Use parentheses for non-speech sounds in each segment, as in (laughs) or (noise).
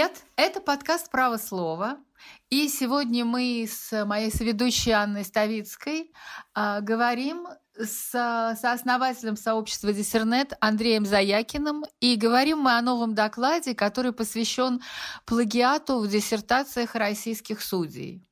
Привет! Это подкаст «Право слова». И сегодня мы с моей соведущей Анной Ставицкой э, говорим с сооснователем сообщества Диссернет Андреем Заякиным. И говорим мы о новом докладе, который посвящен плагиату в диссертациях российских судей.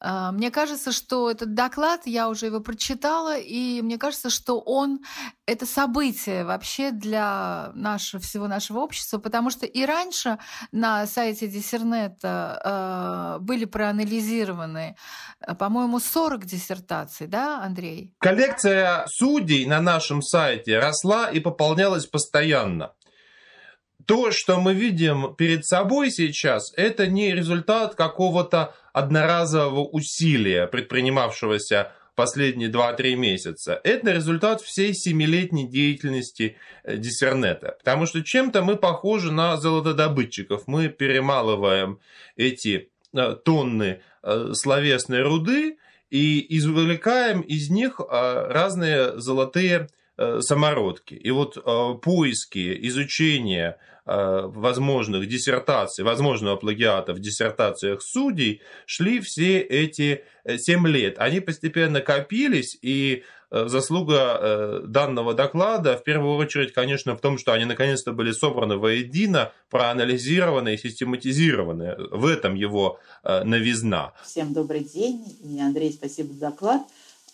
А, мне кажется, что этот доклад, я уже его прочитала, и мне кажется, что он — это событие вообще для нашего, всего нашего общества, потому что и раньше на сайте Диссернета э, были проанализированы, э, по-моему, 40 диссертаций, да, Андрей? Коллекция судей на нашем сайте росла и пополнялась постоянно то, что мы видим перед собой сейчас, это не результат какого-то одноразового усилия, предпринимавшегося последние 2-3 месяца. Это результат всей семилетней деятельности э, Диссернета. Потому что чем-то мы похожи на золотодобытчиков. Мы перемалываем эти э, тонны э, словесной руды и извлекаем из них разные золотые самородки. И вот поиски, изучение Э, возможных диссертаций, возможного плагиата в диссертациях судей шли все эти 7 э, лет. Они постепенно копились, и э, заслуга данного доклада в первую очередь, конечно, в том, что они наконец-то были собраны воедино, проанализированы и систематизированы. В этом его новизна. Всем добрый день. И, Андрей, спасибо за доклад.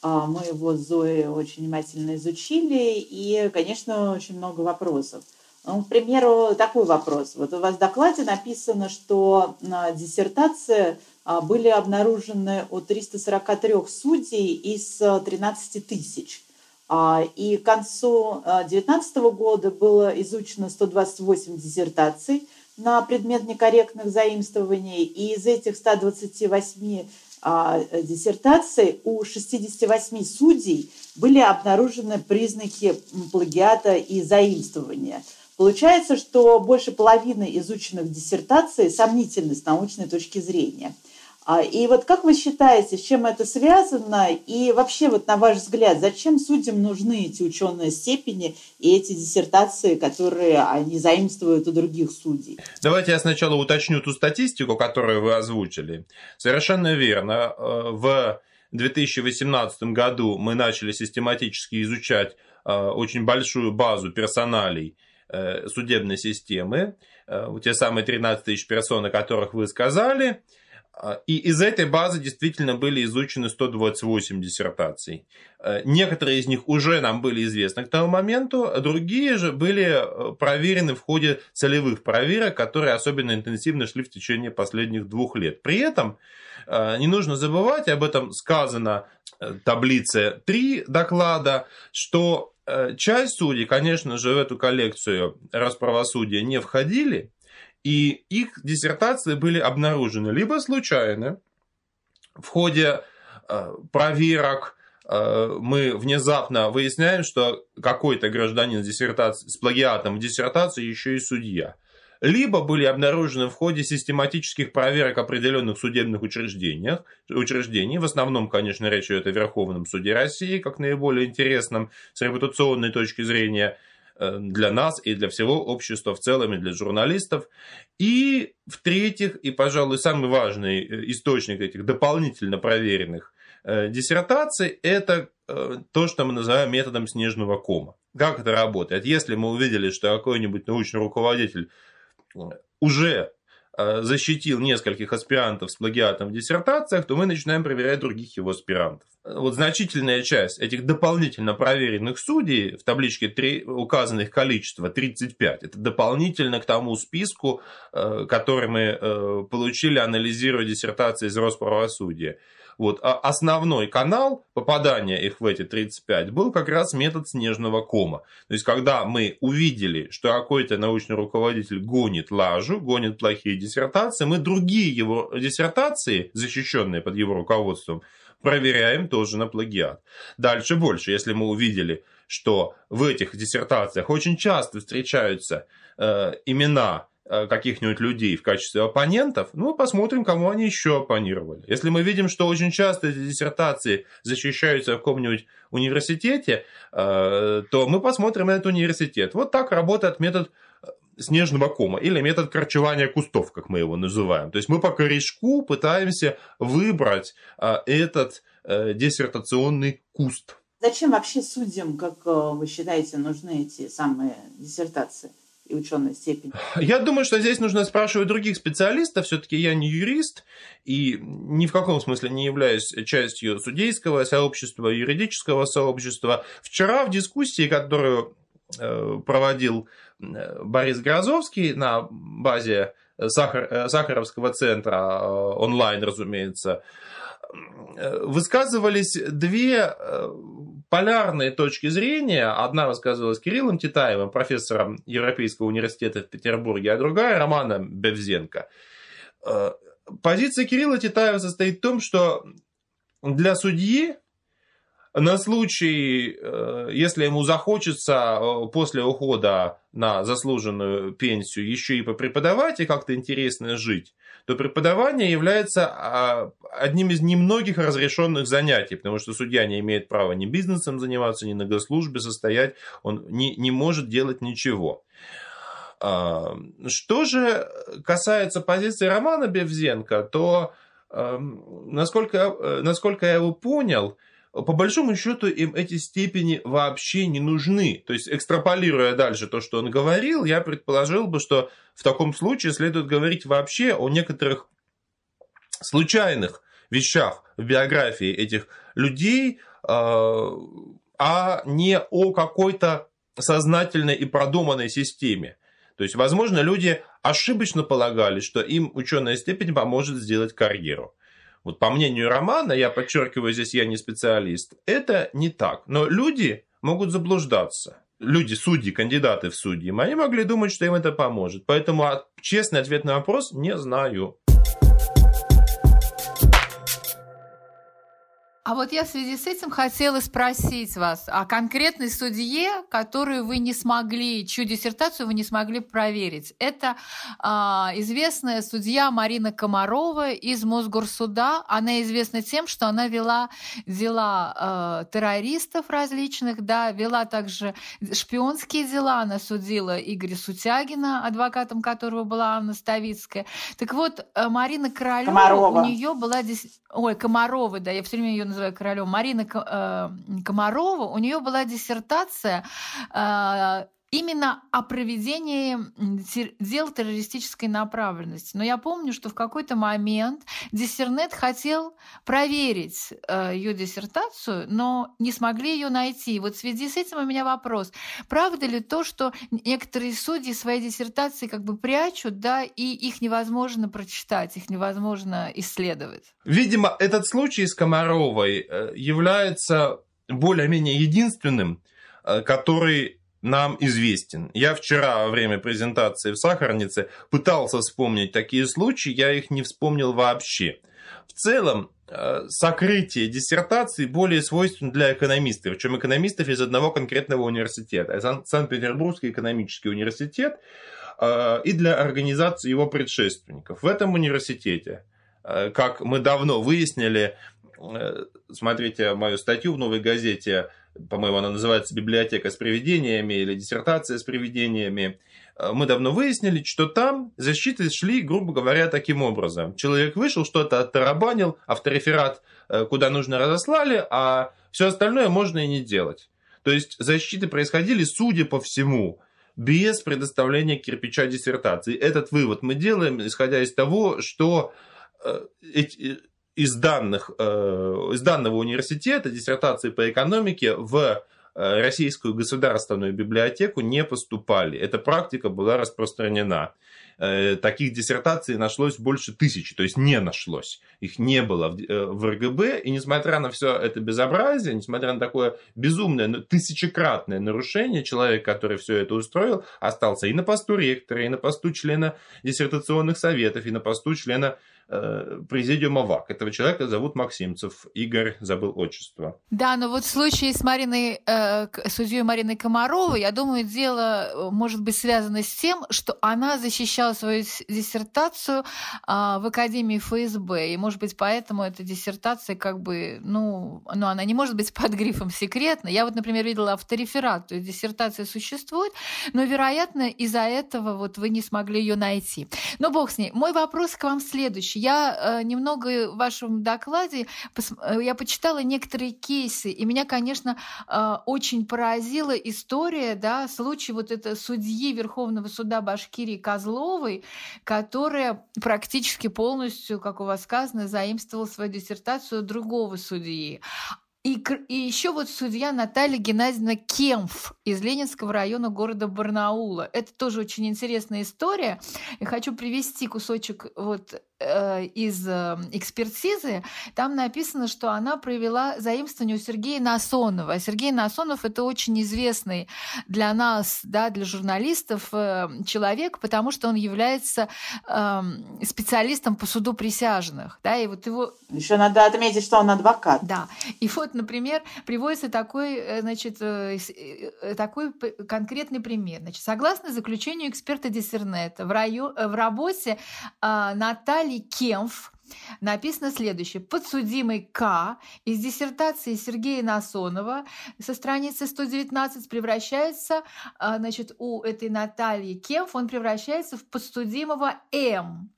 А, мы его с Зоей очень внимательно изучили, и, конечно, очень много вопросов. Ну, к примеру, такой вопрос. Вот у вас в докладе написано, что диссертации а, были обнаружены у 343 судей из 13 э, тысяч. А, и к концу 2019 э, года было изучено 128 диссертаций на предмет некорректных заимствований. И из этих 128 а, диссертаций у 68 судей были обнаружены признаки плагиата и заимствования – Получается, что больше половины изученных диссертаций сомнительны с научной точки зрения. А, и вот как вы считаете, с чем это связано? И вообще, вот на ваш взгляд, зачем судьям нужны эти ученые степени и эти диссертации, которые они заимствуют у других судей? Давайте я сначала уточню ту статистику, которую вы озвучили. Совершенно верно. Э, в 2018 году мы начали систематически изучать э, очень большую базу персоналей Э, судебной системы, те самые 13 тысяч персон, о которых вы сказали, и из этой базы действительно были изучены 128 диссертаций. Э, некоторые из них уже нам были известны к тому моменту, а другие же были проверены в ходе целевых проверок, которые особенно интенсивно шли в течение последних двух лет. При этом не нужно забывать, об этом сказано в таблице 3 доклада, что Э, часть судей, конечно же, в эту коллекцию расправосудия не входили, и их диссертации были обнаружены либо случайно, в ходе э, проверок э, мы внезапно выясняем, что какой-то гражданин с, с плагиатом в диссертации еще и судья либо были обнаружены в ходе систематических проверок определенных судебных учреждениях, учреждений. В основном, конечно, речь идет о Верховном суде России, как наиболее интересном с репутационной точки зрения для нас и для всего общества в целом, и для журналистов. И в-третьих, и, пожалуй, самый важный э, источник этих дополнительно проверенных э, диссертаций – это то, что мы называем методом снежного кома. Как это работает? Если мы увидели, что какой-нибудь научный руководитель уже э, защитил нескольких аспирантов с плагиатом в диссертациях, то мы начинаем проверять других его аспирантов. Вот значительная часть этих дополнительно проверенных судей, в табличке 3, указанных количество 35, это дополнительно к тому списку, э, который мы э, получили, анализируя диссертации из Росправосудия. Вот. А основной канал попадания их в эти 35 был как раз метод снежного кома. То есть, когда мы увидели, что какой-то научный руководитель гонит лажу, гонит плохие диссертации, мы другие его диссертации, защищенные под его руководством, проверяем тоже на плагиат. Дальше больше, если мы увидели, что в этих диссертациях очень часто встречаются э, имена каких-нибудь людей в качестве оппонентов, ну, посмотрим, кому они еще оппонировали. Если мы видим, что очень часто эти диссертации защищаются в каком-нибудь университете, э, то мы посмотрим этот университет. Вот так работает метод снежного кома или метод корчевания кустов, как мы его называем. То есть мы по корешку пытаемся выбрать этот диссертационный куст. Зачем вообще судьям, как э, вы считаете, нужны эти самые диссертации? И ученой степени? Я думаю, что здесь нужно спрашивать других специалистов. Все-таки я не юрист и ни в каком смысле не являюсь частью судейского сообщества, юридического сообщества. Вчера в дискуссии, которую э, проводил э, Борис Грозовский на базе Сахар, э, Сахаровского центра онлайн, разумеется, высказывались две полярные точки зрения. Одна высказывалась Кириллом Титаевым, профессором Европейского университета в Петербурге, а другая Романом Бевзенко. Э, позиция Кирилла Титаева состоит в том, что для судьи на случай, э, если ему захочется э, после ухода на заслуженную пенсию еще и попреподавать и как-то интересно жить, то преподавание является а, одним из немногих разрешенных занятий, потому что судья не имеет права ни бизнесом заниматься, ни на госслужбе состоять, он не, не может делать ничего. А, что же касается позиции Романа Бевзенко, то эм, насколько, э, насколько я его понял, по большому счету им эти степени вообще не нужны. То есть, экстраполируя дальше то, что он говорил, я предположил бы, что в таком случае следует говорить вообще о некоторых случайных вещах в биографии этих людей, а, а не о какой-то сознательной и продуманной системе. То есть, возможно, люди ошибочно полагали, что им ученая степень поможет сделать карьеру. Вот по мнению Романа, я подчеркиваю, здесь я не специалист, это не так. Но люди могут заблуждаться. Люди, судьи, кандидаты в судьи, они могли думать, что им это поможет. Поэтому честный ответ на вопрос не знаю. А вот я в связи с этим хотела спросить вас о конкретной судье, которую вы не смогли, чью диссертацию вы не смогли проверить. Это э, известная судья Марина Комарова из Мосгорсуда. Она известна тем, что она вела дела э, террористов различных, да, вела также шпионские дела. Она судила Игоря Сутягина, адвокатом которого была Анна Ставицкая. Так вот, э, Марина Королева, Комарова. у нее была... Ой, Комарова, да, я все время ее называю королем, Марина э, Комарова, у нее была диссертация э, именно о проведении дел террористической направленности. Но я помню, что в какой-то момент Диссернет хотел проверить э, ее диссертацию, но не смогли ее найти. Вот в связи с этим у меня вопрос. Правда ли то, что некоторые судьи свои диссертации как бы прячут, да, и их невозможно прочитать, их невозможно исследовать? Видимо, этот случай с Комаровой э, является более-менее единственным, э, который нам известен. Я вчера во время презентации в Сахарнице пытался вспомнить такие случаи, я их не вспомнил вообще. В целом, э, сокрытие диссертации более свойственно для экономистов, причем экономистов из одного конкретного университета. Санкт-Петербургский экономический университет э, и для организации его предшественников. В этом университете, э, как мы давно выяснили, смотрите мою статью в «Новой газете», по-моему, она называется «Библиотека с привидениями» или «Диссертация с привидениями», э, мы давно выяснили, что там защиты шли, грубо говоря, таким образом. Человек вышел, что-то оттарабанил, автореферат э, куда нужно разослали, а все остальное можно и не делать. То есть защиты происходили, судя по всему, без предоставления кирпича диссертации. Этот вывод мы делаем, исходя из того, что э, из, данных, э, из данного университета диссертации по экономике в э, Российскую государственную библиотеку не поступали. Эта практика была распространена. Э, таких диссертаций нашлось больше тысячи, то есть не нашлось. Их не было в РГБ, и несмотря на все это безобразие, несмотря на такое безумное, тысячекратное нарушение, человек, который все это устроил, остался и на посту ректора, и на посту члена диссертационных советов, и на посту члена президиума ВАК. Этого человека зовут Максимцев. Игорь забыл отчество. Да, но вот в случае с Мариной, э, судьей Мариной Комаровой, я думаю, дело э, может быть связано с тем, что она защищала свою диссертацию э, в Академии ФСБ. И, может быть, поэтому эта диссертация как бы, ну, ну, она не может быть под грифом секретно. Я вот, например, видела автореферат, то есть диссертация существует, но, вероятно, из-за этого вот вы не смогли ее найти. Но бог с ней. Мой вопрос к вам следующий следующее. Я э, немного в вашем докладе э, я почитала некоторые кейсы, и меня, конечно, э, очень поразила история, да, случай вот это судьи Верховного суда Башкирии Козловой, которая практически полностью, как у вас сказано, заимствовала свою диссертацию другого судьи. И, и еще вот судья Наталья Геннадьевна Кемф из Ленинского района города Барнаула. Это тоже очень интересная история. Я хочу привести кусочек вот из э, экспертизы, там написано, что она провела заимствование у Сергея Насонова. Сергей Насонов – это очень известный для нас, да, для журналистов э, человек, потому что он является э, специалистом по суду присяжных. Да, и вот его... Еще надо отметить, что он адвокат. Да. И вот, например, приводится такой, значит, такой конкретный пример. Значит, согласно заключению эксперта Диссернета, в, район, в работе э, Натальи Виталий Кемф написано следующее. Подсудимый К из диссертации Сергея Насонова со страницы 119 превращается, а, значит, у этой Натальи Кемф, он превращается в подсудимого М.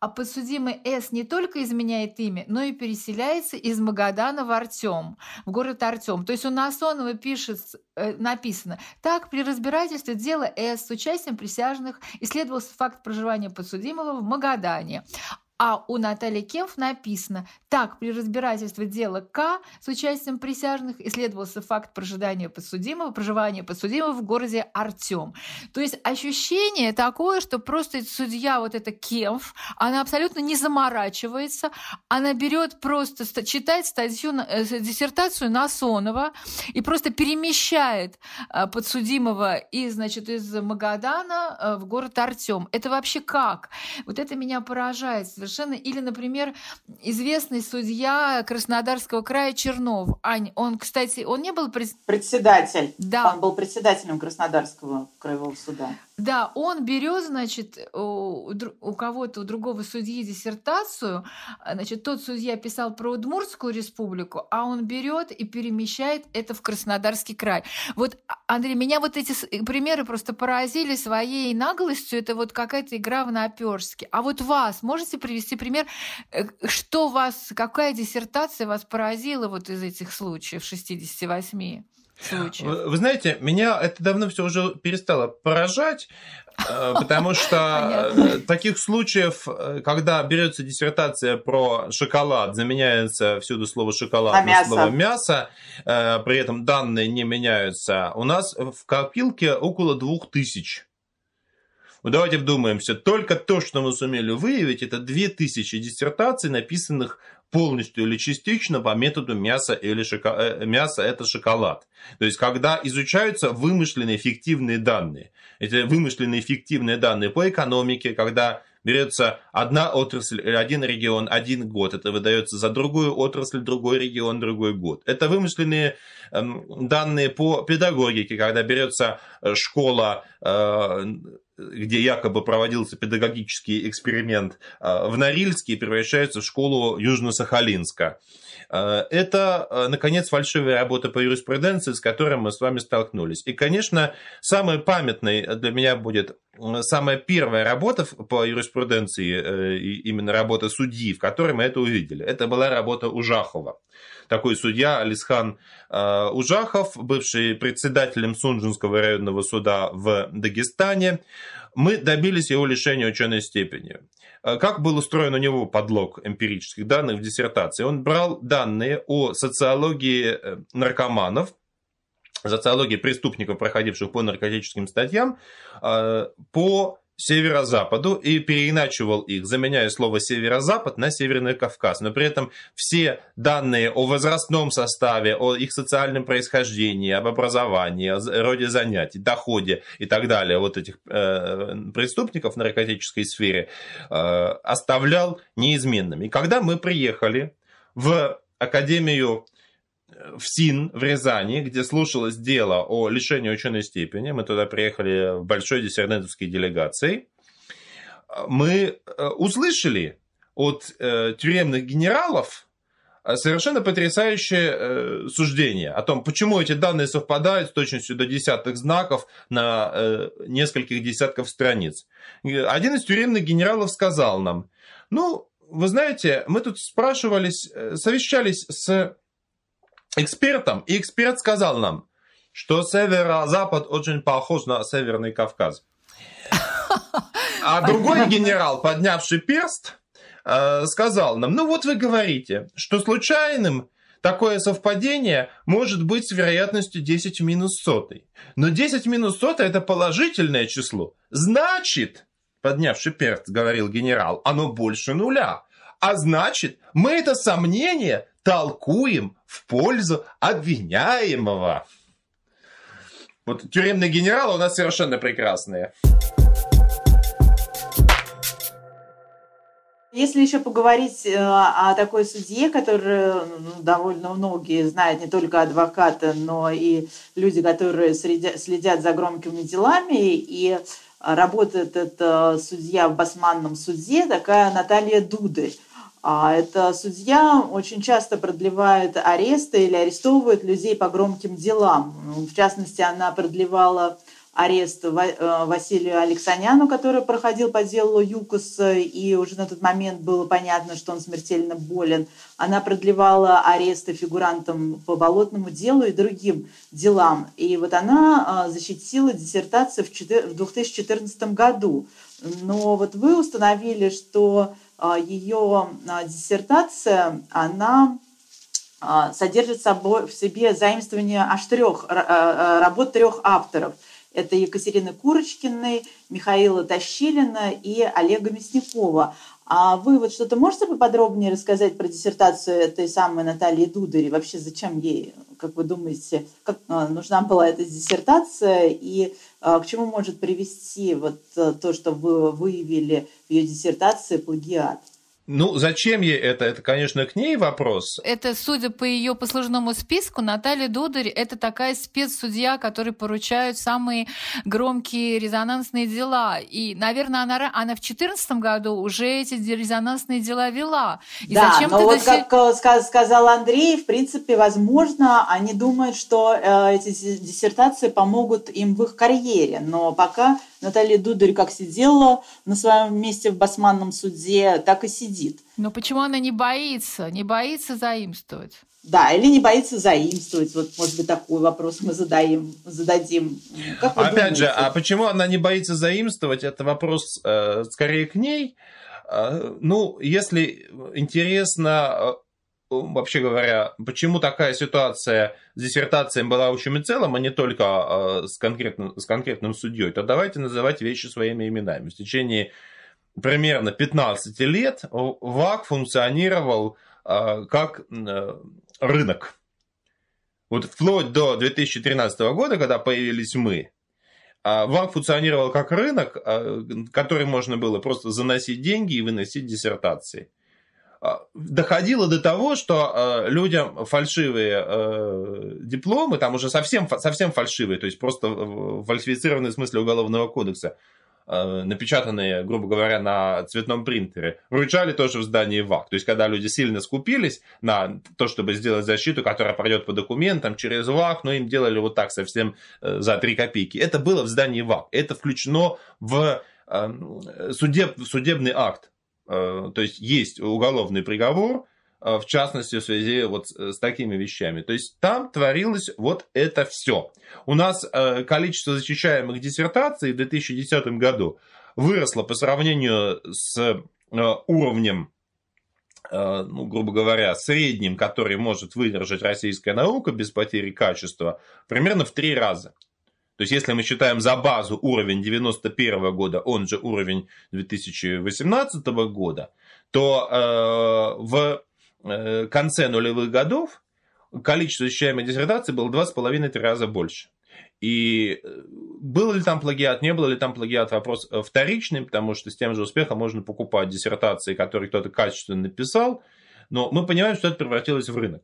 А подсудимый С не только изменяет имя, но и переселяется из Магадана в Артем, в город Артем. То есть у Насонова пишет, э, написано, так, при разбирательстве дела С с участием присяжных исследовался факт проживания подсудимого в Магадане. А у Натальи Кемф написано, так, при разбирательстве дела К с участием присяжных исследовался факт проживания подсудимого, проживания подсудимого в городе Артем. То есть ощущение такое, что просто судья вот эта Кемф, она абсолютно не заморачивается, она берет просто, читает статью, э, диссертацию Насонова и просто перемещает э, подсудимого из, значит, из Магадана э, в город Артем. Это вообще как? Вот это меня поражает совершенно. Или, например, известный судья Краснодарского края Чернов. Ань, он, кстати, он не был... Председатель. Да. Он был председателем Краснодарского краевого суда. Да, он берет, значит, у, у кого-то, у другого судьи диссертацию, значит, тот судья писал про Удмуртскую республику, а он берет и перемещает это в Краснодарский край. Вот, а, Андрей, меня вот эти примеры просто поразили своей наглостью, это вот какая-то игра в наперстке. А вот вас, можете привести пример, э, что вас, какая диссертация вас поразила вот из этих случаев 68? Случаев. Вы, вы знаете, меня это давно все уже перестало поражать, э, потому что э, таких случаев, э, когда берется диссертация про шоколад, заменяется всюду слово шоколад а на мясо. слово мясо, при этом данные не меняются, у нас в копилке около двух тысяч. Ну, давайте вдумаемся. Только то, что мы сумели выявить, это 2000 диссертаций, написанных полностью или частично по методу мяса или шоко... Э, мясо это шоколад. То есть, когда изучаются вымышленные фиктивные данные. Эти вымышленные фиктивные данные по экономике, когда берется одна отрасль, один регион, один год. Это выдается за другую отрасль, другой регион, другой год. Это вымышленные э, данные по педагогике, когда берется э, школа э, где якобы проводился педагогический эксперимент э, в Норильске и превращается в школу Южно-Сахалинска. Э, это, э, наконец, фальшивая работа по юриспруденции, с которой мы с вами столкнулись. И, конечно, самой памятной для меня будет самая первая работа по юриспруденции, именно работа судьи, в которой мы это увидели. Это была работа Ужахова такой судья Алисхан э, Ужахов, бывший председателем Сунжинского районного суда в Дагестане. Мы добились его лишения ученой степени. Э, как был устроен у него подлог эмпирических данных в диссертации? Он брал данные о социологии э, наркоманов, социологии преступников, проходивших по наркотическим статьям, по северо-западу и переиначивал их, заменяя слово северо-запад на Северный Кавказ. Но при этом все данные о возрастном составе, о их социальном происхождении, об образовании, о роде занятий, доходе и так далее вот этих э, преступников в наркотической сфере э, оставлял неизменными. И когда мы приехали в Академию в СИН в Рязани, где слушалось дело о лишении ученой степени. Мы туда приехали большой диссернетовской делегацией. Мы э, услышали от э, тюремных генералов э, совершенно потрясающее суждение о том, почему эти данные совпадают с точностью до десятых знаков на нескольких десятков страниц. Один из тюремных генералов сказал нам, ну, вы знаете, мы тут спрашивались, совещались с экспертом, и эксперт сказал нам, что северо-запад очень похож на Северный Кавказ. А другой генерал, поднявший перст, э, сказал нам, ну вот вы говорите, что случайным такое совпадение может быть с вероятностью 10 в минус сотой. Но 10 в минус сотой это положительное число. Значит, поднявший перст, говорил генерал, оно больше нуля. А значит, мы это сомнение толкуем в пользу обвиняемого. Вот тюремные генералы у нас совершенно прекрасные. Если еще поговорить э, о такой судье, который ну, довольно многие знают, не только адвокаты, но и люди, которые следят за громкими делами, и работает это судья в Басманном суде, такая Наталья Дуды. А это судья очень часто продлевает аресты или арестовывает людей по громким делам. В частности, она продлевала арест э, Василию Алексаняну, который проходил по делу ЮКОС, и уже на тот момент было понятно, что он смертельно болен. Она продлевала аресты фигурантам по болотному делу и другим делам. И вот она э, защитила диссертацию в 2014 году. Но вот вы установили, что ее а, диссертация, она а, содержит собой, в себе заимствование аж трех, работ трех авторов. Это Екатерины Курочкиной, Михаила Тащилина и Олега Мясникова. А вы вот что-то можете поподробнее рассказать про диссертацию этой самой Натальи Дудари? Вообще зачем ей, как вы думаете, как нужна была эта диссертация и к чему может привести вот то, что вы выявили в ее диссертации плагиат. Ну, зачем ей это? Это, конечно, к ней вопрос. Это, судя по ее послужному списку, Наталья Дударь – это такая спецсудья, который поручают самые громкие резонансные дела. И, наверное, она, она в 2014 году уже эти резонансные дела вела. И да, зачем но вот, как э, сказал Андрей, в принципе, возможно, они думают, что э, эти диссертации помогут им в их карьере. Но пока Наталья Дударь как сидела на своем месте в Басманном суде, так и сидит. Но почему она не боится, не боится заимствовать? Да, или не боится заимствовать. Вот, может быть, такой вопрос мы задаем, зададим. Как Опять думаете? же, а почему она не боится заимствовать? Это вопрос э, скорее к ней. Э, ну, если интересно э, вообще говоря, почему такая ситуация с диссертацией была общим и целым, а не только а, с конкретным, с конкретным судьей, то давайте называть вещи своими именами. В течение примерно 15 лет ВАК функционировал как рынок. Вот вплоть до 2013 года, когда появились мы, ВАК функционировал как рынок, который можно было просто заносить деньги и выносить диссертации. А, доходило до того, что э, людям фальшивые э, дипломы, там уже совсем, совсем фальшивые, то есть просто фальсифицированные в смысле уголовного кодекса, э, напечатанные, грубо говоря, на цветном принтере, вручали тоже в здании ВАК. То есть, когда люди сильно скупились на то, чтобы сделать защиту, которая пройдет по документам через ВАК, но им делали вот так совсем за 3 копейки. Это было в здании ВАК. Это включено в судеб, судебный акт. Э, то есть есть уголовный приговор, э, в частности, в связи вот с такими вещами. То есть там творилось вот это все. У нас э, количество защищаемых диссертаций в 2010 году выросло по сравнению с уровнем, ну, грубо говоря, средним, который может выдержать российская наука без потери качества, примерно в три раза. То есть, если мы считаем за базу уровень 91 года, он же уровень 2018 года, то э, в э, конце нулевых годов количество защищаемой диссертаций было 2,5-3 раза больше. И э, был ли там плагиат, не было ли там плагиат, вопрос э, вторичный, потому что с тем же успехом можно покупать диссертации, которые кто-то качественно написал, но мы понимаем, что это превратилось в рынок.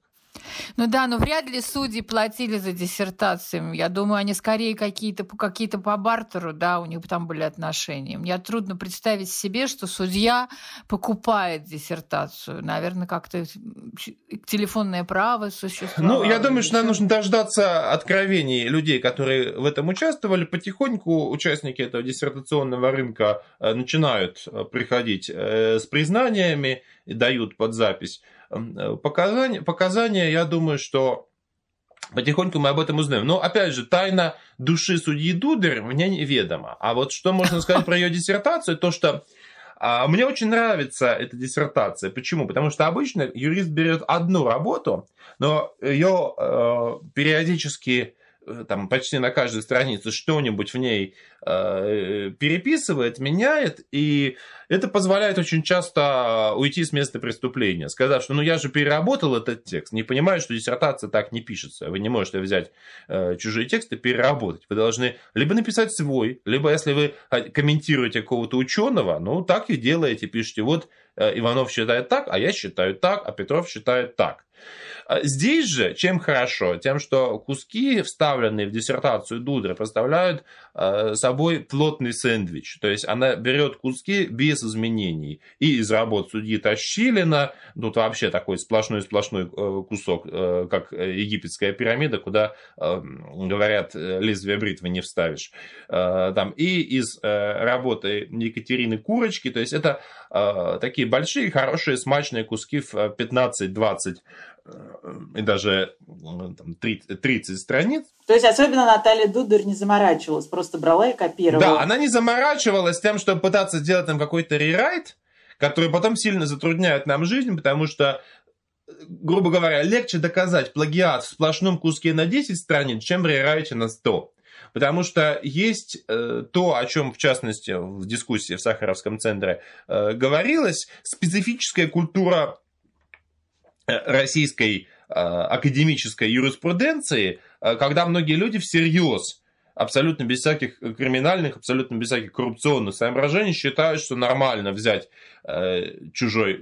Ну да, но вряд ли судьи платили за диссертации. Я думаю, они скорее какие-то какие по бартеру, да, у них там были отношения. Мне трудно представить себе, что судья покупает диссертацию. Наверное, как-то телефонное право существует. Ну, я думаю, что нам нужно дождаться откровений людей, которые в этом участвовали. Потихоньку участники этого диссертационного рынка э, начинают э, приходить э, с признаниями и дают под запись. Э, показания, показания, я думаю, что потихоньку мы об этом узнаем. Но, опять же, тайна души судьи Дудер мне неведома. А вот что можно сказать про ее диссертацию, то, что а, мне очень нравится эта диссертация. Почему? Потому что обычно юрист берет одну работу, но ее э, периодически Э, там почти на каждой странице что-нибудь в ней переписывает, меняет, и это позволяет очень часто уйти с места преступления, сказав, что ну я же переработал этот текст, не понимаю, что диссертация так не пишется, вы не можете взять э, чужие тексты переработать, вы должны либо написать свой, либо если вы комментируете какого-то ученого, ну так и делаете, пишите, вот э, Иванов считает так, а я считаю так, а Петров считает так. А здесь же, чем хорошо? Тем, что куски, вставленные в диссертацию Дудры, представляют э, собой плотный сэндвич. То есть она берет куски без изменений. И из работ судьи Тащилина, тут вообще такой сплошной-сплошной э, кусок, э, как египетская пирамида, куда, говорят, лезвие бритвы не вставишь. Там, и из работы Екатерины Курочки, то есть это такие большие, хорошие, смачные куски в 15-20 и даже там, 30, 30 страниц. То есть особенно Наталья Дудар не заморачивалась, просто брала и копировала. Да, она не заморачивалась тем, чтобы пытаться сделать там какой-то рерайт, который потом сильно затрудняет нам жизнь, потому что грубо говоря, легче доказать плагиат в сплошном куске на 10 страниц, чем в рерайте на 100. Потому что есть э, то, о чем, в частности, в дискуссии в Сахаровском центре э, говорилось, специфическая культура Э, российской э, академической юриспруденции, э, когда многие люди всерьез, абсолютно без всяких криминальных, абсолютно без всяких коррупционных соображений считают, что нормально взять чужой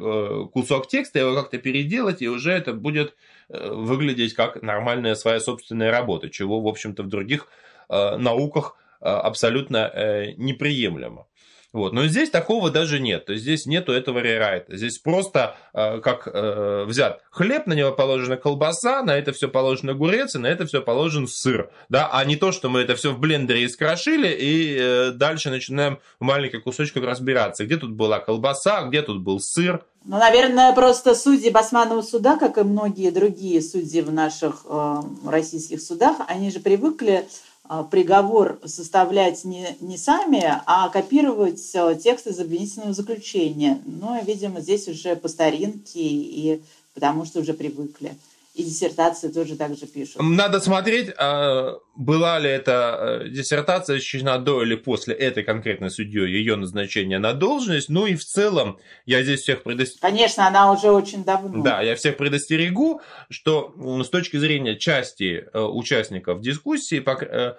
кусок текста, его как-то переделать, и уже это будет выглядеть как нормальная своя собственная работа, чего, в общем-то, в других науках абсолютно неприемлемо. Вот. Но здесь такого даже нет. То есть здесь нету этого рерайта. Здесь просто э, как э, взят хлеб, на него положена колбаса, на это все положен огурец, и на это все положен сыр. Да? А не то, что мы это все в блендере искрошили, и э, дальше начинаем в маленьких кусочках разбираться. Где тут была колбаса, где тут был сыр. Ну, наверное, просто судьи Басманова суда, как и многие другие судьи в наших э, российских судах, они же привыкли приговор составлять не, не сами, а копировать э, текст из обвинительного заключения. Ну, видимо, здесь уже по старинке и потому что уже привыкли и диссертации тоже так же пишут. Надо смотреть, а, была ли эта э, диссертация защищена до или после этой конкретной судьей, ее назначения на должность. Ну и в целом, я здесь всех предостерегу. Конечно, она уже очень давно. Да, я всех предостерегу, что с точки зрения части э, участников дискуссии, э,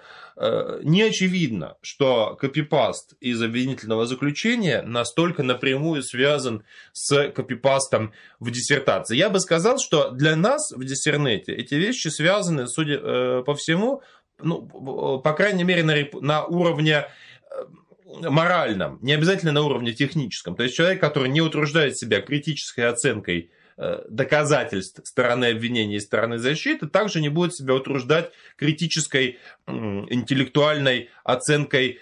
не очевидно, что копипаст из обвинительного заключения настолько напрямую связан с копипастом в диссертации. Я бы сказал, что для нас в диссернете эти вещи связаны, судя по всему, ну, по крайней мере, на, на уровне э, моральном, не обязательно на уровне техническом. То есть человек, который не утруждает себя критической оценкой э, доказательств стороны обвинения и стороны защиты, также не будет себя утруждать критической интеллектуальной оценкой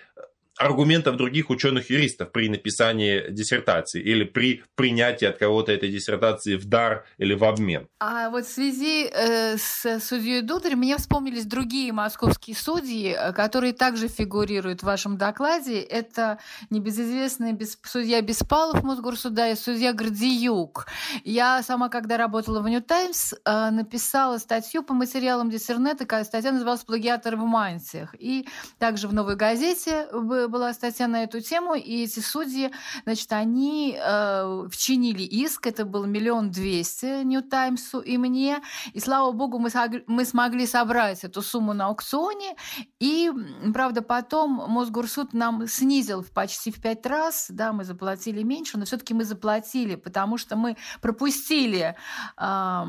аргументов других ученых-юристов при написании диссертации или при принятии от кого-то этой диссертации в дар или в обмен. А вот в связи э, с судьей Дударь мне вспомнились другие московские судьи, э, которые также фигурируют в вашем докладе. Это небезызвестный без, судья Беспалов Мосгорсуда и судья Гордиюк. Я сама, когда работала в Нью Таймс, э, написала статью по материалам диссернета, статья называлась «Плагиатор в мантиях». И также в «Новой газете» была статья на эту тему, и эти судьи, значит, они э, вчинили иск, это был миллион двести Нью Таймсу и мне, и слава богу, мы, мы смогли собрать эту сумму на аукционе, и, правда, потом Мосгорсуд нам снизил почти в пять раз, да, мы заплатили меньше, но все-таки мы заплатили, потому что мы пропустили э,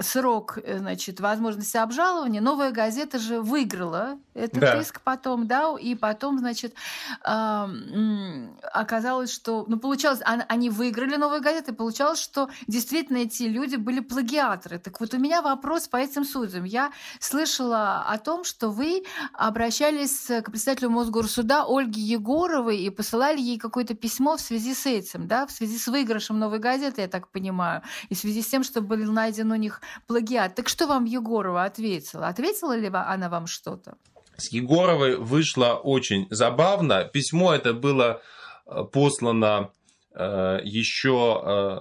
срок, значит, возможности обжалования. Новая газета же выиграла этот да. иск потом, да, и потом, значит, оказалось, что, ну, получалось, они выиграли новые газеты, получалось, что действительно эти люди были плагиаторы. Так вот, у меня вопрос по этим судьям. Я слышала о том, что вы обращались к председателю Мосгорсуда Ольге Егоровой и посылали ей какое-то письмо в связи с этим, да, в связи с выигрышем новой газеты, я так понимаю, и в связи с тем, что был найден у них плагиат. Так что вам Егорова ответила? Ответила ли она вам что-то? С Егоровой вышло очень забавно. Письмо это было э, послано э, еще э,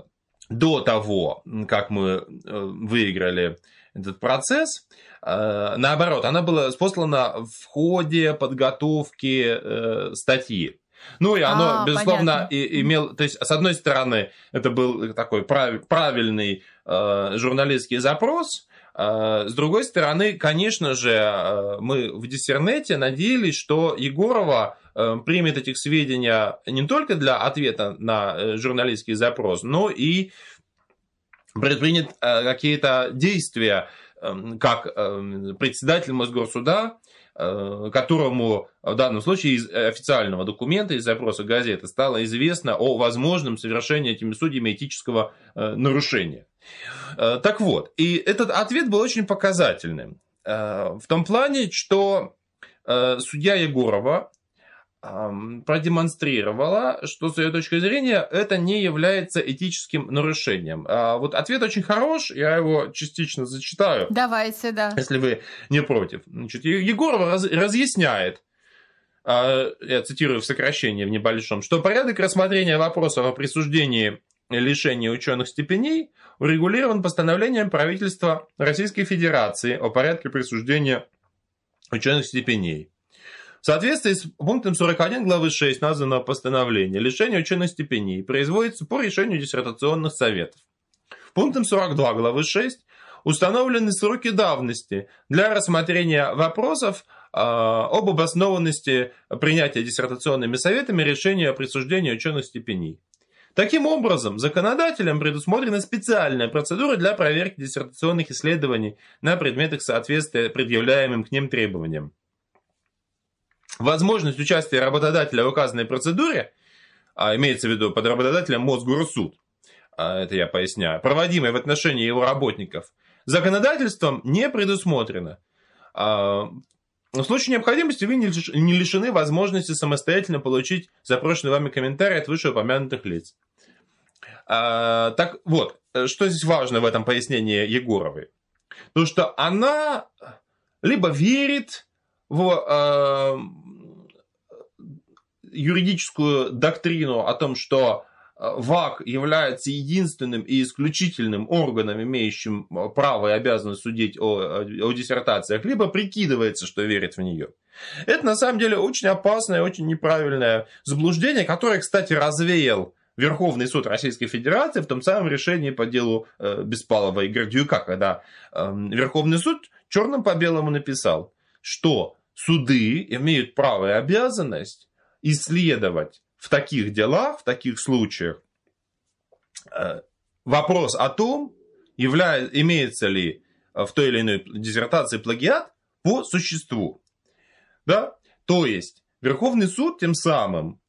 до того, как мы выиграли этот процесс. Наоборот, она была послана в ходе подготовки статьи. Ну и оно, а, безусловно, и, имел, то есть, с одной стороны, это был такой прав, правильный э, журналистский запрос, с другой стороны, конечно же, а, мы в Диссернете надеялись, что Егорова э, примет этих сведений не только для ответа на э, журналистский запрос, но и предпринят э, какие-то действия, как председатель Мосгорсуда, которому в данном случае из официального документа, из запроса газеты, стало известно о возможном совершении этими судьями этического нарушения. Э, так вот, и этот ответ был очень показательным. Э, в том плане, что э, судья Егорова продемонстрировала, что с ее точки зрения это не является этическим нарушением. А вот ответ очень хорош, я его частично зачитаю. Давайте, да. Если вы не против. Значит, Егорова раз, разъясняет, я цитирую в сокращении в небольшом, что порядок рассмотрения вопросов о присуждении лишения ученых степеней урегулирован постановлением правительства Российской Федерации о порядке присуждения ученых степеней. В соответствии с пунктом 41 главы 6 названного постановления, лишение ученых степеней производится по решению диссертационных советов. Пунктом 42 главы 6 установлены сроки давности для рассмотрения вопросов э, об обоснованности принятия диссертационными советами решения о присуждении ученых степеней. Таким образом, законодателем предусмотрена специальная процедура для проверки диссертационных исследований на предметах соответствия предъявляемым к ним требованиям. Возможность участия работодателя в указанной процедуре, а имеется в виду под работодателем Мосгорсуд, а, это я поясняю, проводимой в отношении его работников, законодательством не предусмотрено. А, в случае необходимости вы не лишены возможности самостоятельно получить запрошенный вами комментарий от вышеупомянутых лиц. А, так вот, что здесь важно в этом пояснении Егоровой? То, что она либо верит в э, юридическую доктрину о том, что ВАК является единственным и исключительным органом, имеющим право и обязанность судить о, о диссертациях, либо прикидывается, что верит в нее. Это на самом деле очень опасное, очень неправильное заблуждение, которое, кстати, развеял Верховный суд Российской Федерации в том самом решении по делу э, Беспалова и Гордиюка, когда э, Верховный суд черным по белому написал, что суды имеют право и обязанность исследовать в таких делах, в таких случаях э, вопрос о том, явля... имеется ли в той или иной диссертации плагиат по существу. Да? То есть Верховный суд тем самым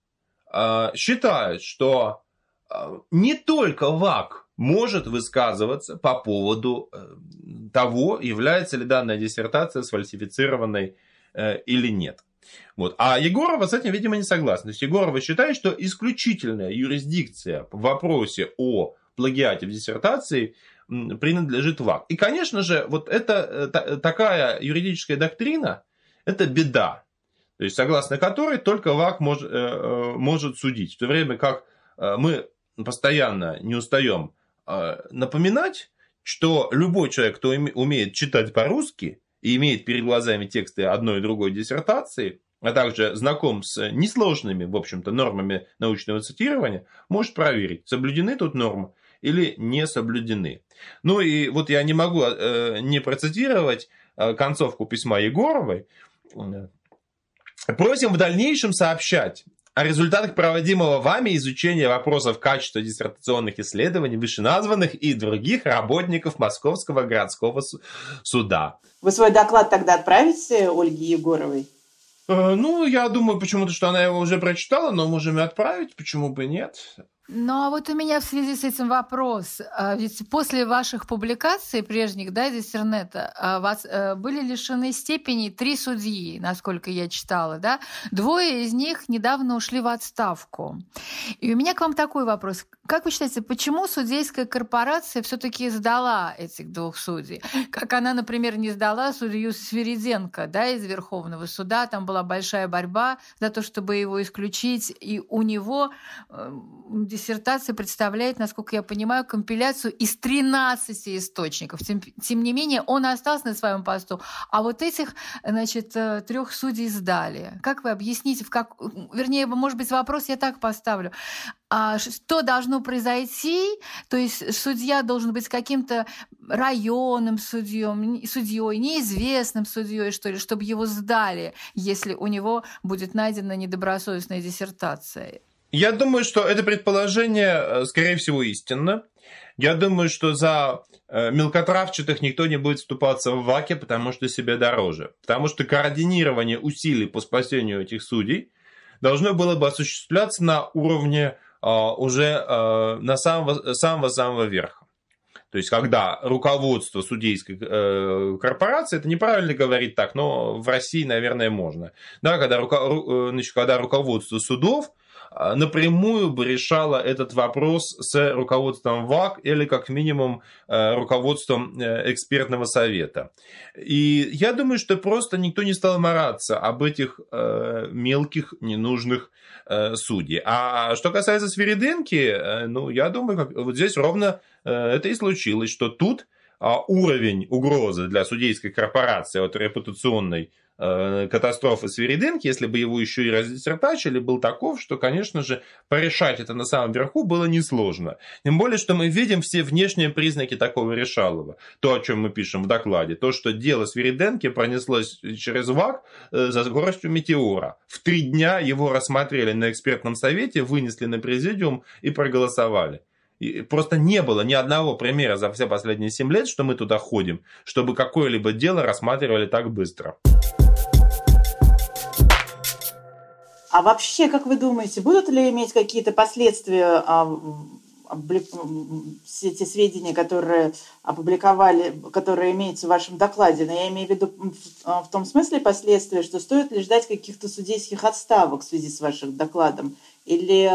э, считает, что э, не только ВАК может высказываться по поводу того, является ли данная диссертация сфальсифицированной или нет. Вот. А Егорова с этим, видимо, не согласна. То есть Егорова считает, что исключительная юрисдикция в вопросе о плагиате в диссертации принадлежит ВАК. И, конечно же, вот это э, такая юридическая доктрина, это беда. То есть, согласно которой только ВАК мож, э, э, может судить. В то время как мы постоянно не устаем напоминать, что любой человек, кто умеет читать по-русски и имеет перед глазами тексты одной и другой диссертации, а также знаком с несложными, в общем-то, нормами научного цитирования, может проверить, соблюдены тут нормы или не соблюдены. Ну и вот я не могу э, не процитировать э, концовку письма Егоровой. Просим в дальнейшем сообщать о результатах проводимого вами изучения вопросов качества диссертационных исследований вышеназванных и других работников Московского городского суда. Вы свой доклад тогда отправите Ольге Егоровой? Э, ну, я думаю почему-то, что она его уже прочитала, но можем и отправить, почему бы нет. Ну, а вот у меня в связи с этим вопрос. А ведь после ваших публикаций прежних, да, Диссернета, а вас э, были лишены степени три судьи, насколько я читала, да? Двое из них недавно ушли в отставку. И у меня к вам такой вопрос. Как вы считаете, почему судейская корпорация все-таки сдала этих двух судей? Как она, например, не сдала судью Свириденко, да, из Верховного суда. Там была большая борьба за то, чтобы его исключить. И у него э, диссертация представляет, насколько я понимаю, компиляцию из 13 источников. Тем, тем не менее, он остался на своем посту, а вот этих, значит, э, трех судей сдали. Как вы объясните, в как... вернее, может быть, вопрос я так поставлю. А что должно произойти? То есть судья должен быть каким-то районным судьем, судьей, неизвестным судьей, что ли, чтобы его сдали, если у него будет найдена недобросовестная диссертация. Я думаю, что это предположение, э, скорее всего, истинно. Я думаю, что за э, мелкотравчатых никто не будет вступаться в ВАКе, потому что себе дороже. Потому что координирование усилий по спасению этих судей должно было бы осуществляться на уровне а, уже а, на самого-самого верха. То есть, когда руководство судейской э, корпорации, это неправильно говорить так, но в России, наверное, можно. Да, когда, руко, э, значит, когда руководство судов напрямую бы решала этот вопрос с руководством ВАК или как минимум э, руководством э, экспертного совета. И я думаю, что просто никто не стал мараться об этих э, мелких ненужных судей. А что касается Свириденки, ну, я думаю, как, вот здесь ровно это и случилось, что тут а, уровень угрозы для судейской корпорации от репутационной катастрофы Свириденки, если бы его еще и раздиссертачили, был таков, что, конечно же, порешать это на самом верху было несложно. Тем более, что мы видим все внешние признаки такого решалого. То, о чем мы пишем в докладе, то, что дело Свириденки пронеслось через ВАК э, за скоростью метеора. В три дня его рассмотрели на экспертном совете, вынесли на президиум и проголосовали. И просто не было ни одного примера за все последние 7 лет, что мы туда ходим, чтобы какое-либо дело рассматривали так быстро. А вообще, как вы думаете, будут ли иметь какие-то последствия а, все эти сведения, которые опубликовали, которые имеются в вашем докладе, но я имею в виду в том смысле последствия, что стоит ли ждать каких-то судейских отставок в связи с вашим докладом, или,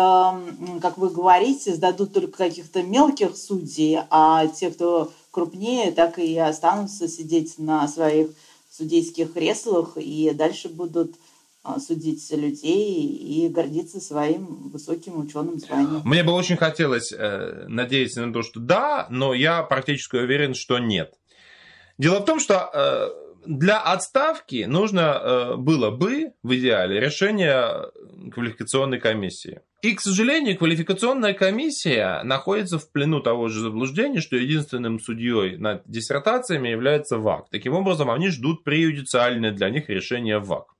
как вы говорите, сдадут только каких-то мелких судей, а те, кто крупнее, так и останутся сидеть на своих судейских креслах и дальше будут а, судить людей и гордиться своим высоким ученым званием. Мне бы очень хотелось э, надеяться на то, что да, но я практически уверен, что нет. Дело в том, что э, для отставки нужно э, было бы, в идеале, решение квалификационной комиссии. И, к сожалению, квалификационная комиссия находится в плену того же заблуждения, что единственным судьей над диссертациями является ВАК. Таким образом, они ждут преюдициальное для них решение ВАК.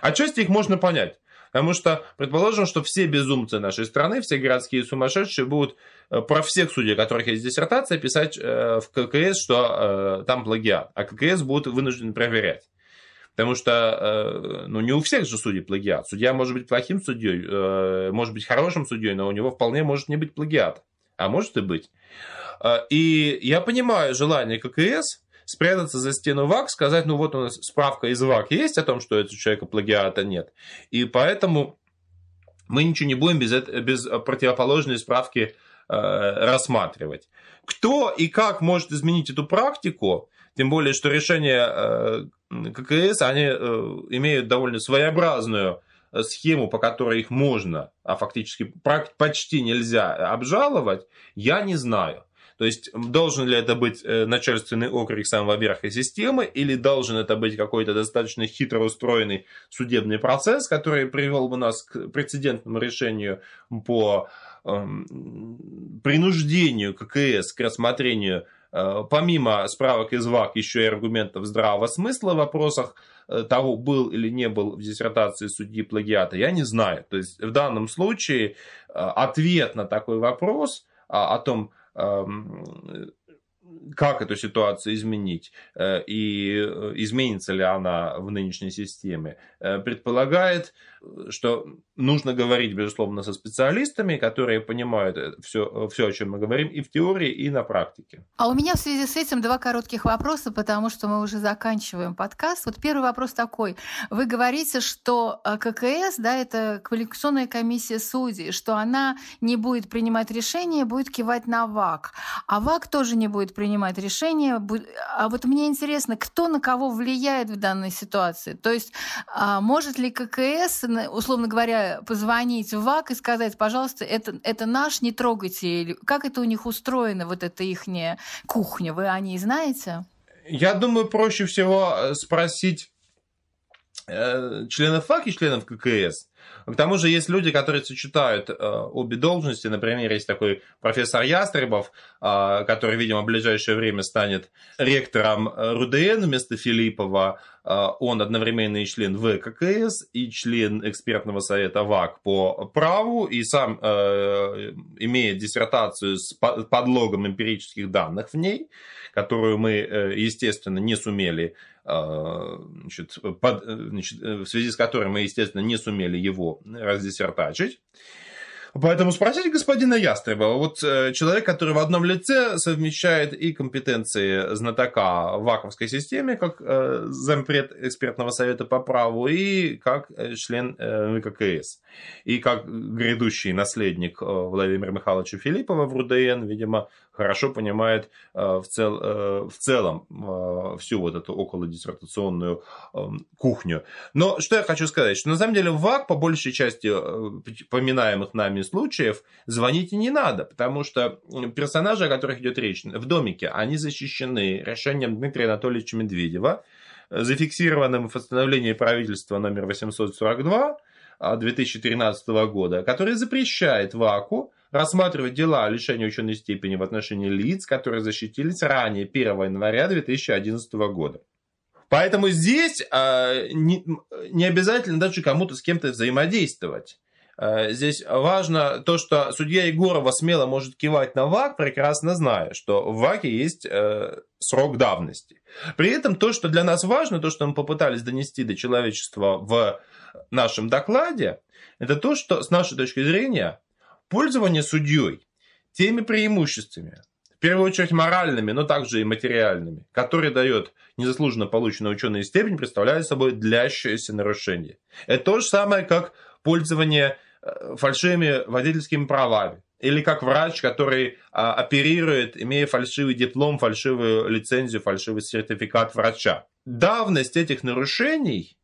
Отчасти их можно понять. Потому что, предположим, что все безумцы нашей страны, все городские сумасшедшие будут э, про всех судей, у которых есть диссертация, писать э, в ККС, что э, там плагиат. А ККС будут вынуждены проверять. Потому что, ну, не у всех же судей плагиат. Судья может быть плохим судьей, может быть хорошим судьей, но у него вполне может не быть плагиат. А может и быть. И я понимаю желание ККС спрятаться за стену ВАК, сказать, ну вот у нас справка из ВАК есть о том, что у человека плагиата нет. И поэтому мы ничего не будем без, без противоположной справки э, рассматривать. Кто и как может изменить эту практику, тем более, что решения э, ККС, они э, имеют довольно своеобразную э, схему, по которой их можно, а фактически почти нельзя обжаловать, я не знаю. То есть должен ли это быть э, начальственный окрик самого верха системы или должен это быть какой-то достаточно хитро устроенный судебный процесс, который привел бы нас к прецедентному решению по эм, принуждению ККС к рассмотрению э, помимо справок из ВАК еще и аргументов здравого смысла в вопросах э, того, был или не был в диссертации судьи плагиата, я не знаю. То есть в данном случае ответ на такой вопрос о том, как эту ситуацию изменить э, и э, изменится ли она в нынешней системе, э, предполагает, что нужно говорить, безусловно, со специалистами, которые понимают все, все, о чем мы говорим, и в теории, и на практике. А у меня в связи с этим два коротких вопроса, потому что мы уже заканчиваем подкаст. Вот первый вопрос такой. Вы говорите, что ККС, да, это квалификационная комиссия судей, что она не будет принимать решения, будет кивать на ВАК. А ВАК тоже не будет принимать решения. А вот мне интересно, кто на кого влияет в данной ситуации? То есть а, может ли ККС, условно говоря, позвонить в ВАК и сказать, пожалуйста, это, это наш, не трогайте? Как это у них устроено, вот эта их кухня? Вы о ней знаете? Я думаю, проще всего э, спросить э, членов ФАК и членов ККС. К тому же есть люди, которые сочетают э, обе должности. Например, есть такой профессор Ястребов, э, который, видимо, в ближайшее время станет ректором РУДН вместо Филиппова. Э, он одновременно и член ВККС, и член экспертного совета ВАК по праву, и сам э, имеет диссертацию с подлогом эмпирических данных в ней, которую мы, э, естественно, не сумели а, значит, под, значит, в связи с которым мы, естественно, не сумели его раздиссертачить. Поэтому спросите господина Ястреба, вот э, человек, который в одном лице совмещает и компетенции знатока в ваковской системе, как э, зампред экспертного совета по праву, и как э, член ВККС, и как грядущий наследник Владимира Михайловича Филиппова в РУДН, видимо, хорошо понимает в, цел, в целом всю вот эту околодиссертационную эм, кухню. Но что я хочу сказать, что на самом деле ВАК, по большей части поминаемых нами случаев звонить не надо, потому что персонажи, о которых идет речь в домике, они защищены решением Дмитрия Анатольевича Медведева, зафиксированным в постановлении правительства номер 842 2013 года, который запрещает ВАКу рассматривать дела о лишении ученой степени в отношении лиц, которые защитились ранее 1 января 2011 года. Поэтому здесь э, не, не обязательно даже кому-то с кем-то взаимодействовать. Э, здесь важно то, что судья Егорова смело может кивать на ВАК, прекрасно зная, что в ВАКе есть э, срок давности. При этом то, что для нас важно, то, что мы попытались донести до человечества в нашем докладе, это то, что с нашей точки зрения пользование судьей теми преимуществами, в первую очередь моральными, но также и материальными, которые дает незаслуженно полученная ученая степень, представляет собой длящееся нарушение. Это то же самое, как пользование Э, фальшивыми водительскими правами. Или как врач, который а, оперирует, имея фальшивый диплом, фальшивую лицензию, фальшивый сертификат врача. Давность этих нарушений,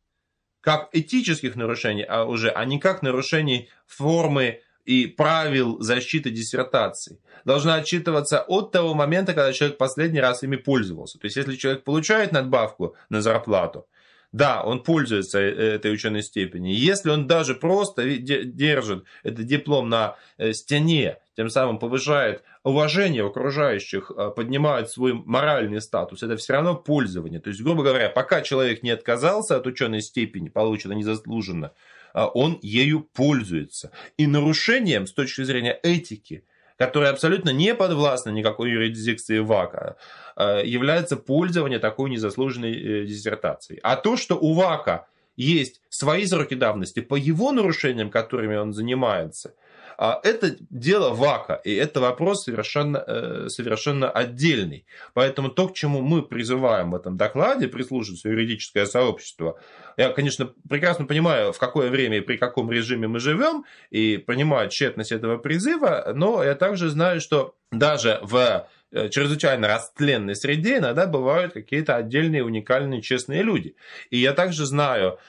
как этических нарушений, а уже, а не как нарушений формы и правил защиты диссертации, должна отчитываться от того момента, когда человек последний раз ими пользовался. То есть, если человек получает надбавку на зарплату, да, он пользуется э, этой ученой степенью. Если он даже просто держит этот диплом на э, стене, тем самым повышает уважение окружающих, э, поднимает свой моральный статус, это все равно пользование. То есть, грубо говоря, пока человек не отказался от ученой степени, полученной незаслуженно, он ею пользуется. И нарушением с точки зрения этики – которая абсолютно не подвластна никакой юрисдикции ВАКа, э, является пользование такой незаслуженной э, диссертацией. А то, что у ВАКа есть свои сроки давности по его нарушениям, которыми он занимается, А, это дело ВАКа, и это вопрос совершенно, э, совершенно отдельный. Поэтому то, к чему мы призываем в этом докладе, прислушиваться юридическое сообщество, я, конечно, прекрасно понимаю, в какое время и при каком режиме мы живем, и понимаю тщетность этого призыва, но я также знаю, что даже в Э, чрезвычайно растленной среде иногда бывают какие-то отдельные, уникальные, честные люди. И я также знаю,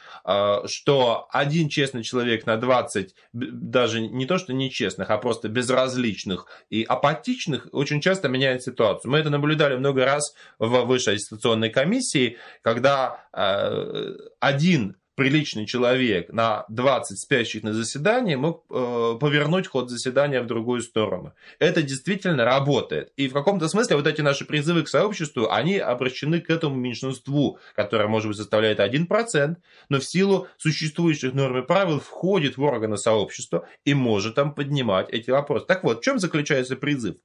что один честный человек на 20, даже не то что нечестных, а просто безразличных и апатичных, очень часто меняет ситуацию. Мы это наблюдали много раз в высшей аттестационной комиссии, когда э, один приличный человек на 20 спящих на заседании мог э, повернуть ход заседания в другую сторону. Это действительно работает. И в каком-то смысле вот эти наши призывы к сообществу, они обращены к этому меньшинству, которое, может быть, составляет 1%, но в силу существующих норм и правил входит в органы сообщества и может там поднимать эти вопросы. Так вот, в чем заключается призыв?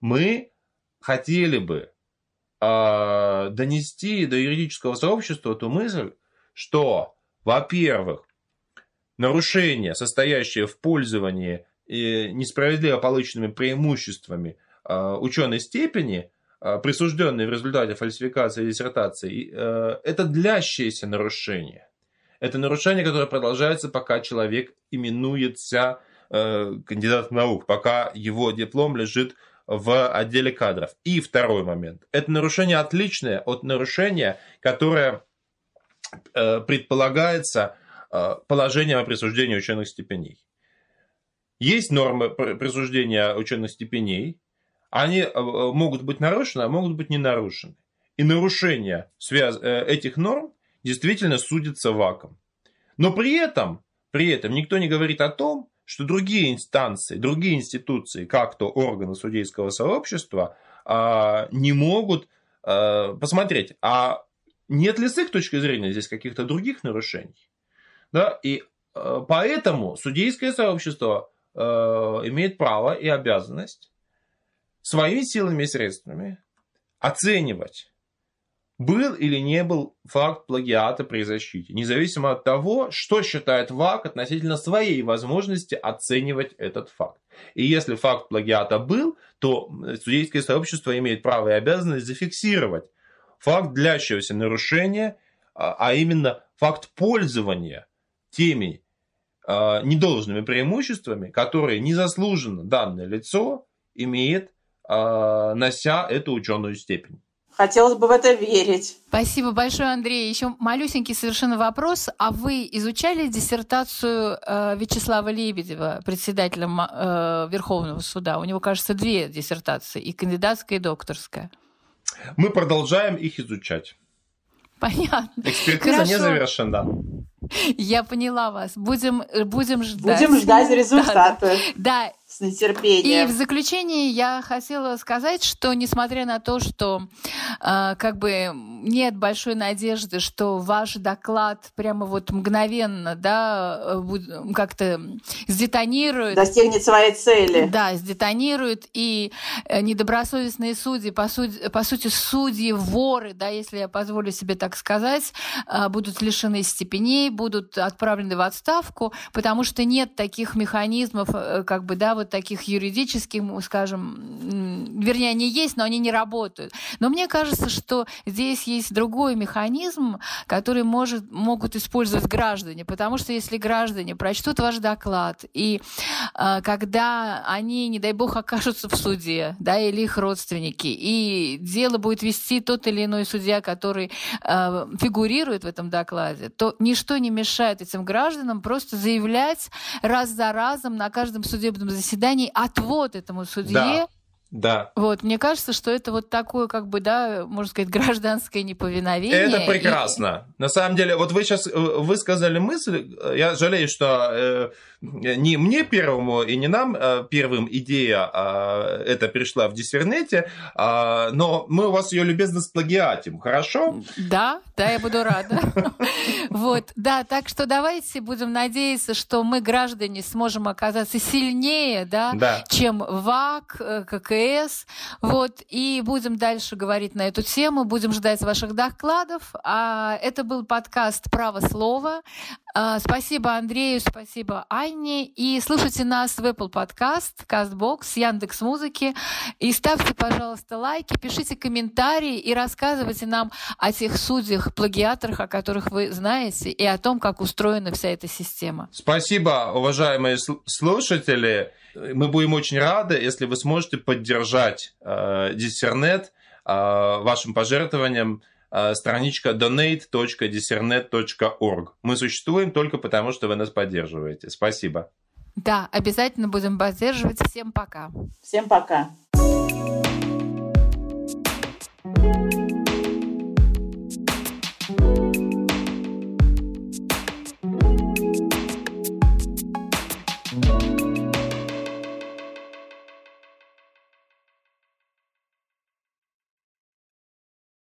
Мы хотели бы э, донести до юридического сообщества ту мысль, что во-первых, нарушения, состоящие в пользовании несправедливо полученными преимуществами а, ученой степени, а, присужденные в результате фальсификации диссертации, э, это длящееся нарушение. Это нарушение, которое продолжается, пока человек именуется кандидатом наук, пока его диплом лежит в отделе кадров. И второй момент. Это нарушение отличное от нарушения, которое предполагается э, положением о присуждении ученых степеней. Есть нормы присуждения ученых степеней, они э, могут быть нарушены, а могут быть не нарушены. И нарушение этих норм действительно судится ваком. Но при этом, при этом никто не говорит о том, что другие инстанции, другие институции, как то органы судейского сообщества, а, не могут посмотреть, а нет ли с их точки зрения здесь каких-то других нарушений? Да? И э, поэтому судейское сообщество э, имеет право и обязанность своими силами и средствами оценивать, был или не был факт плагиата при защите, независимо от того, что считает ВАК относительно своей возможности оценивать этот факт. И если факт плагиата был, то судейское сообщество имеет право и обязанность зафиксировать факт длящегося нарушения, а, а именно факт пользования теми а, недолжными преимуществами, которые незаслуженно данное лицо имеет, а, нося эту ученую степень. Хотелось бы в это верить. Спасибо большое, Андрей. Еще малюсенький совершенно вопрос. А вы изучали диссертацию э, Вячеслава Лебедева, председателя э, Верховного суда? У него, кажется, две диссертации, и кандидатская, и докторская. Мы продолжаем их изучать. Понятно. Экспертиза Хорошо. не завершена. Я поняла вас. Будем, будем ждать. Будем ждать (laughs) результаты. Да, с нетерпением. И в заключение я хотела сказать, что несмотря на то, что э, как бы нет большой надежды, что ваш доклад прямо вот мгновенно, да, как-то сдетонирует. Достигнет своей цели. Да, сдетонирует, и э, недобросовестные судьи, по, сути, по сути, судьи, воры, да, если я позволю себе так сказать, э, будут лишены степеней, будут отправлены в отставку, потому что нет таких механизмов, э, как бы, да, вот таких юридических, скажем, вернее, они есть, но они не работают. Но мне кажется, что здесь есть другой механизм, который может, могут использовать граждане, потому что если граждане прочтут ваш доклад, и э, когда они, не дай бог, окажутся в суде, да, или их родственники, и дело будет вести тот или иной судья, который э, фигурирует в этом докладе, то ничто не мешает этим гражданам просто заявлять раз за разом на каждом судебном заседании отвод этому судье. Да. Да. Вот, мне кажется, что это вот такое, как бы, да, можно сказать, гражданское неповиновение. Это прекрасно. И... На самом деле, вот вы сейчас э, высказали мысль, я жалею, что э, не мне первому и не нам э, первым идея э, это пришла в диссернете, э, но мы у вас ее любезно сплагиатим, хорошо? Да, да, я буду рада. (laughs) Вот, да, так что давайте будем надеяться, что мы, граждане, сможем оказаться сильнее, да, чем ВАК, как ВКС. Вот, и будем дальше говорить на эту тему, будем ждать ваших докладов. А, это был подкаст «Право слова». А, спасибо Андрею, спасибо Анне. И слушайте нас в Apple Podcast, CastBox, Яндекс Музыки. И ставьте, пожалуйста, лайки, пишите комментарии и рассказывайте нам о тех судьях, плагиаторах, о которых вы знаете, и о том, как устроена вся эта система. Спасибо, уважаемые слушатели. Мы будем очень рады, если вы сможете поддержать э, Диссернет э, вашим пожертвованием Э, страничка donate.discernet.org. Мы существуем только потому, что вы нас поддерживаете. Спасибо. Да, обязательно будем поддерживать. Всем пока. Всем пока.